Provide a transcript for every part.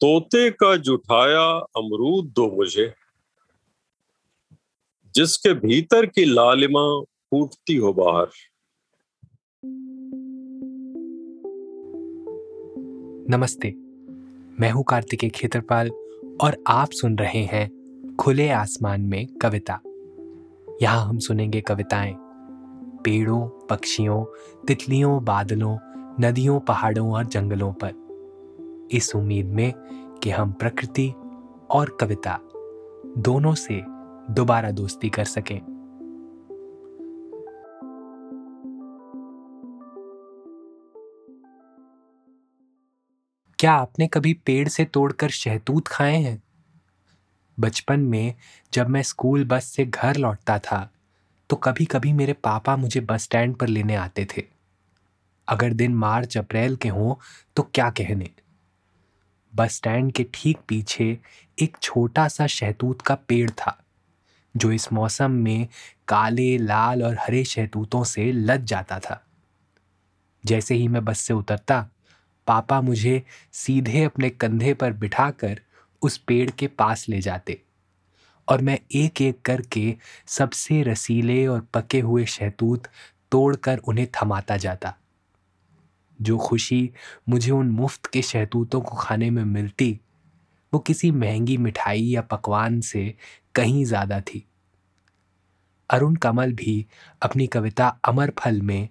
तोते का जुठाया अमरूद दो मुझे। जिसके भीतर की लालिमा फूटती हो बाहर। नमस्ते, मैं हूँ कार्तिकेय खेतरपाल और आप सुन रहे हैं खुले आसमान में कविता। यहाँ हम सुनेंगे कविताएँ। पेड़ों, पक्षियों, तितलियों, बादलों, नदियों, पहाड़ों और जंगलों पर। इस उम्मीद में कि हम प्रकृति और कविता दोनों से दोबारा दोस्ती कर सकें। क्या आपने कभी पेड़ से तोड़कर शहतूत खाए हैं? बचपन में जब मैं स्कूल बस से घर लौटता था तो कभी कभी मेरे पापा मुझे बस स्टैंड पर लेने आते थे। अगर दिन मार्च अप्रैल के हों तो क्या कहने? बस स्टैंड के ठीक पीछे एक छोटा सा शहतूत का पेड़ था, जो इस मौसम में काले, लाल और हरे शहतूतों से लद जाता था। जैसे ही मैं बस से उतरता, पापा मुझे सीधे अपने कंधे पर बिठाकर उस पेड़ के पास ले जाते और मैं एक एक करके सबसे रसीले और पके हुए शहतूत तोड़कर उन्हें थमाता जाता। जो खुशी मुझे उन मुफ़्त के शहतूतों को खाने में मिलती, वो किसी महँगी मिठाई या पकवान से कहीं ज़्यादा थी। अरुण कमल भी अपनी कविता अमर फल में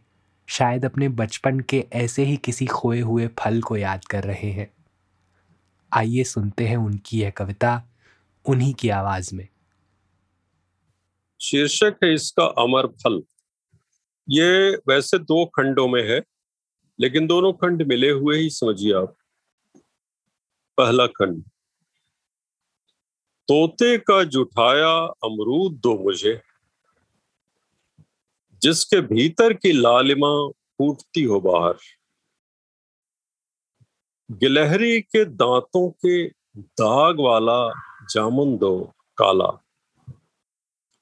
शायद अपने बचपन के ऐसे ही किसी खोए हुए फल को याद कर रहे हैं। आइए सुनते हैं उनकी यह कविता उन्हीं की आवाज़ में। शीर्षक है इसका अमर फल। ये वैसे दो खंडों में है। लेकिन दोनों खंड मिले हुए ही समझिए आप। पहला खंड, तोते का जुठाया अमरूद दो मुझे, जिसके भीतर की लालिमा फूटती हो बाहर, गिलहरी के दांतों के दाग वाला जामुन दो काला,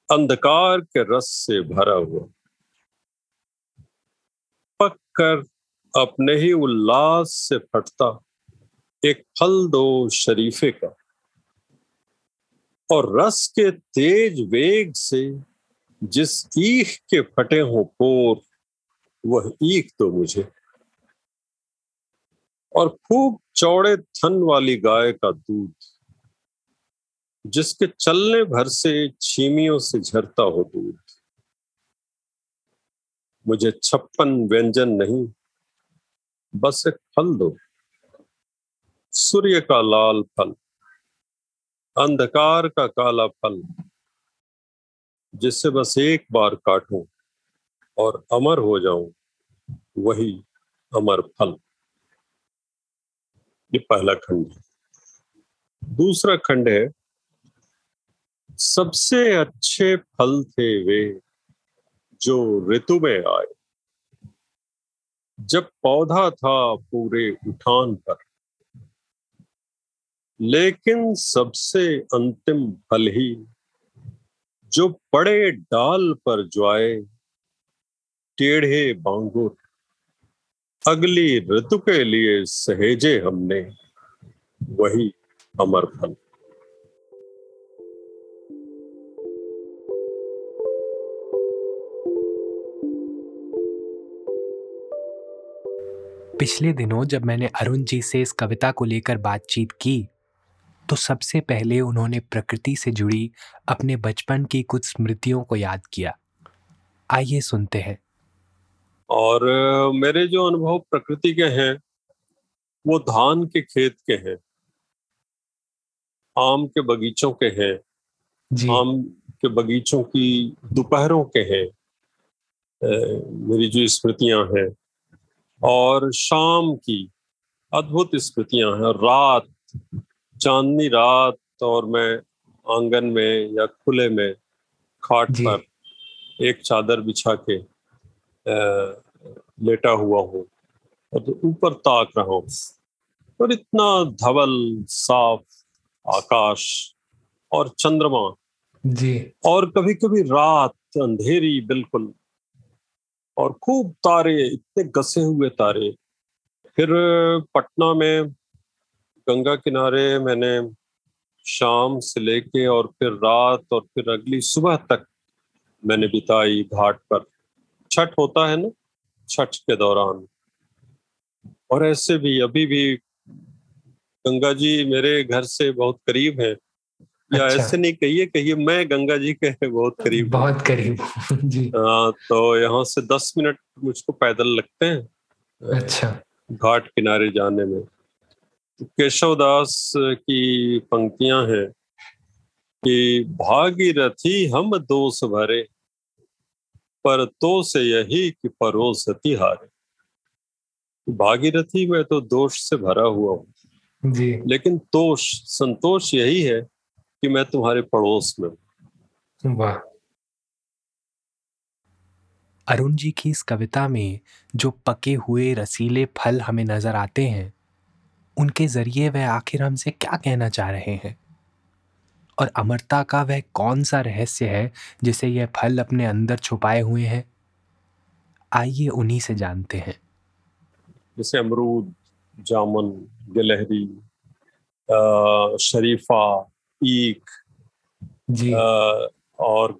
अंधकार के रस से भरा हुआ, पककर अपने ही उल्लास से फटता एक फल दो शरीफे का। और रस के तेज वेग से जिस ईख के फटे हो पोर, वह ईख दो मुझे। और खूब चौड़े थन वाली गाय का दूध, जिसके चलने भर से छीमियों से झरता हो दूध। मुझे छप्पन व्यंजन नहीं बस एक फल दो। सूर्य का लाल फल, अंधकार का काला फल, जिससे बस एक बार काटूं और अमर हो जाऊँ, वही अमर फल। ये पहला खंड है। दूसरा खंड है, सबसे अच्छे फल थे वे जो ऋतु में आए। जब पौधा था पूरे उठान पर। लेकिन सबसे अंतिम फल ही, जो बड़े डाल पर ज्वाए, टेढ़े बांगुर। अगली ऋतु के लिए सहेजे हमने, वही अमर फल। पिछले दिनों जब मैंने अरुण जी से इस कविता को लेकर बातचीत की तो सबसे पहले उन्होंने प्रकृति से जुड़ी अपने बचपन की कुछ स्मृतियों को याद किया। आइए सुनते हैं। और मेरे जो अनुभव प्रकृति के हैं वो धान के खेत के हैं। आम के बगीचों के हैं। आम के बगीचों की दोपहरों के हैं। मेरी जो स्मृतियाँ हैं और शाम की अद्भुत स्मृतियाँ हैं। रात चांदनी रात और मैं आँगन में या खुले में खाट पर एक चादर बिछा के लेटा हुआ हूँ और तो ऊपर ताक रहा हूँ और इतना धवल साफ़ आकाश और चंद्रमा। जी। और कभी कभी रात अंधेरी बिल्कुल और खूब तारे, इतने गसे हुए तारे। फिर पटना में गंगा किनारे मैंने शाम से लेके और फिर रात और फिर अगली सुबह तक मैंने बिताई घाट पर। छठ होता है ना? छठ के दौरान। और ऐसे भी, अभी भी गंगा जी मेरे घर से बहुत करीब है। या अच्छा। ऐसे नहीं कहिए कहिए मैं गंगा जी के बहुत करीब बहुत करीब जी। हाँ तो यहाँ से दस मिनट मुझको पैदल लगते हैं अच्छा। घाट किनारे जाने में। तो केशवदास की पंक्तियाँ हैं कि भागीरथी हम दोष भरे पर तो से यही कि परोसती हारे भागीरथी में तो दोष से भरा हुआ हूँ। जी। लेकिन तोष संतोष यही है कि मैं तुम्हारे पड़ोस में वाह। अरुण जी की इस कविता में जो पके हुए रसीले फल हमें नज़र आते हैं उनके ज़रिए वह आखिर हमसे क्या कहना चाह रहे हैं? और अमरता का वह कौन सा रहस्य है जिसे यह फल अपने अंदर छुपाए हुए हैं? आइए उन्हीं से जानते हैं। जैसे अमरूद जामुन गिलहरी शरीफा ईख जी। और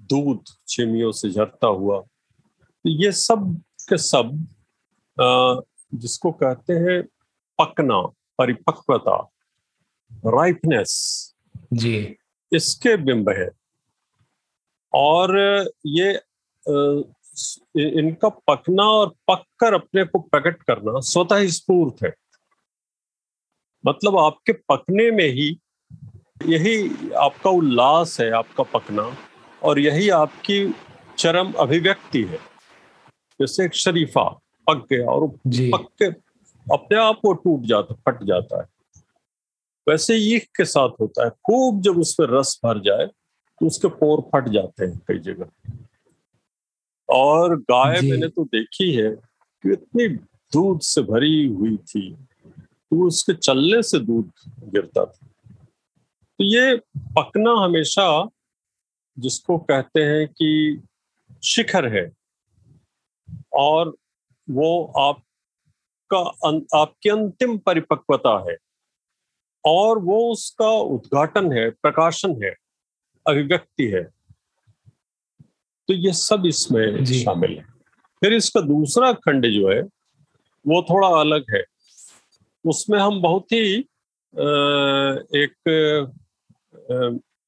दूध चिमियों से झरता हुआ। तो ये सब के सब आ, जिसको कहते हैं पकना परिपक्वता राइपनेस जी। इसके बिंब है। और ये इनका पकना और पककर अपने को प्रकट करना स्वतः स्फूर्त है। मतलब आपके पकने में ही यही आपका उल्लास है आपका पकना और यही आपकी चरम अभिव्यक्ति है। जैसे एक शरीफा पक गया और पक के अपने आप वो टूट जाता फट जाता है। वैसे ईख के साथ होता है। खूब जब उस पर रस भर जाए तो उसके पोर फट जाते हैं कई जगह। और गाय मैंने तो देखी है कि इतनी दूध से भरी हुई थी तो उसके चलने से दूध गिरता था। तो ये पकना हमेशा जिसको कहते हैं कि शिखर है। और वो आपका आपकी अंतिम परिपक्वता है। और वो उसका उद्घाटन है प्रकाशन है अभिव्यक्ति है। तो ये सब इसमें शामिल है। फिर इसका दूसरा खंड जो है वो थोड़ा अलग है। उसमें हम बहुत ही एक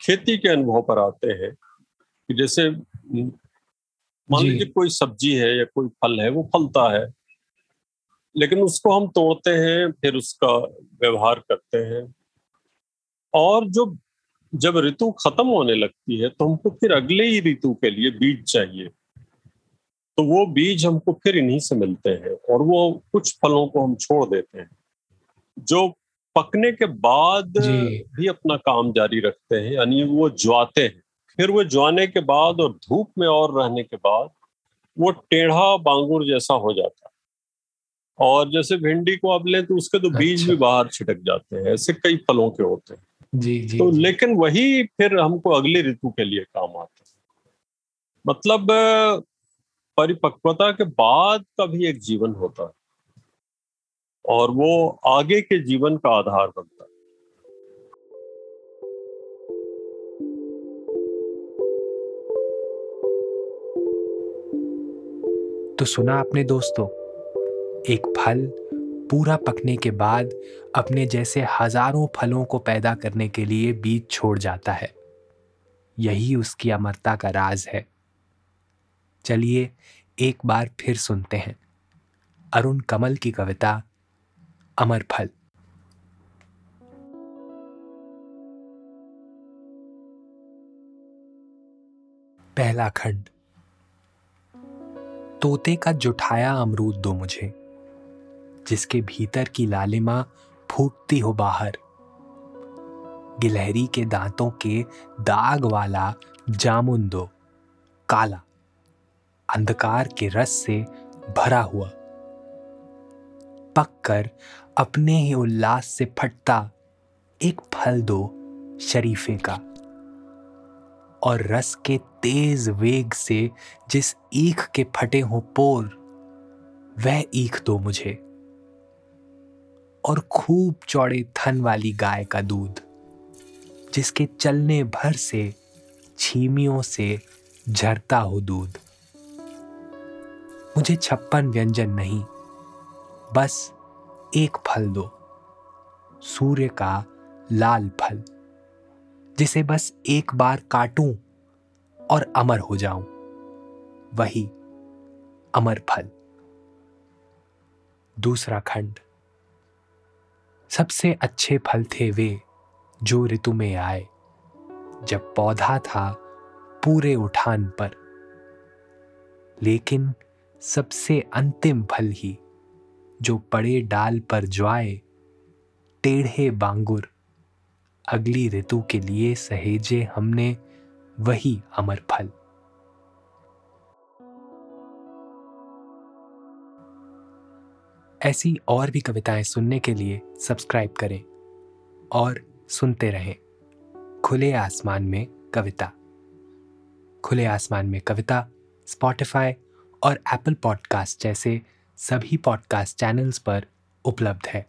खेती के अनुभव पर आते हैं कि जैसे मान लीजिए कोई सब्ज़ी है या कोई फल है वो फलता है लेकिन उसको हम तोड़ते हैं फिर उसका व्यवहार करते हैं। और जो जब ऋतु खत्म होने लगती है तो हमको फिर अगले ही ऋतु के लिए बीज चाहिए। तो वो बीज हमको फिर इन्हीं से मिलते हैं और वो कुछ फलों को हम छोड़ देते हैं जो पकने के बाद भी अपना काम जारी रखते हैं यानी वो ज्वाते हैं। फिर वो ज्वाने के बाद और धूप में और रहने के बाद वो टेढ़ा बांगुर जैसा हो जाता है। और जैसे भिंडी को अब लें तो उसके तो बीज अच्छा। भी बाहर छिटक जाते हैं ऐसे कई फलों के होते हैं। जी जी तो जी। लेकिन वही फिर हमको अगली ऋतु के लिए काम आते हैं। मतलब परिपक्वता के बाद का भी एक जीवन होता है। और वो आगे के जीवन का आधार बनता है। तो सुना आपने दोस्तों, एक फल पूरा पकने के बाद अपने जैसे हज़ारों फलों को पैदा करने के लिए बीज छोड़ जाता है। यही उसकी अमरता का राज है। चलिए एक बार फिर सुनते हैं। अरुण कमल की कविता अमर फल। पहला खंड। तोते का जुठाया अमरूद दो मुझे, जिसके भीतर की लालिमा फूटती हो बाहर। गिलहरी के दांतों के दाग वाला जामुन दो, काला, अंधकार के रस से भरा हुआ। पककर अपने ही उल्लास से फटता एक फल दो शरीफे का। और रस के तेज वेग से जिस ईख के फटे हो पोर, वह ईख दो मुझे। और खूब चौड़े थन वाली गाय का दूध, जिसके चलने भर से, छीमियों से झरता हो दूध। मुझे छप्पन व्यंजन नहीं, बस एक फल दो। सूर्य का लाल फल। जिसे बस एक बार काटूं और अमर हो जाऊँ। वही अमर फल। दूसरा खंड। सबसे अच्छे फल थे वे जो ऋतु में आए। जब पौधा था पूरे उठान पर। लेकिन सबसे अंतिम फल ही जो पड़े डाल पर ज्वाए, टेढ़े बांगुर, अगली ऋतु के लिए सहेजे हमने वही अमर फल। ऐसी और भी कविताएँ सुनने के लिए सब्सक्राइब करें और सुनते रहें खुले आसमान में कविता। खुले आसमान में कविता स्पॉटिफाई और एप्पल पॉडकास्ट जैसे सभी पॉडकास्ट चैनल्स पर उपलब्ध है।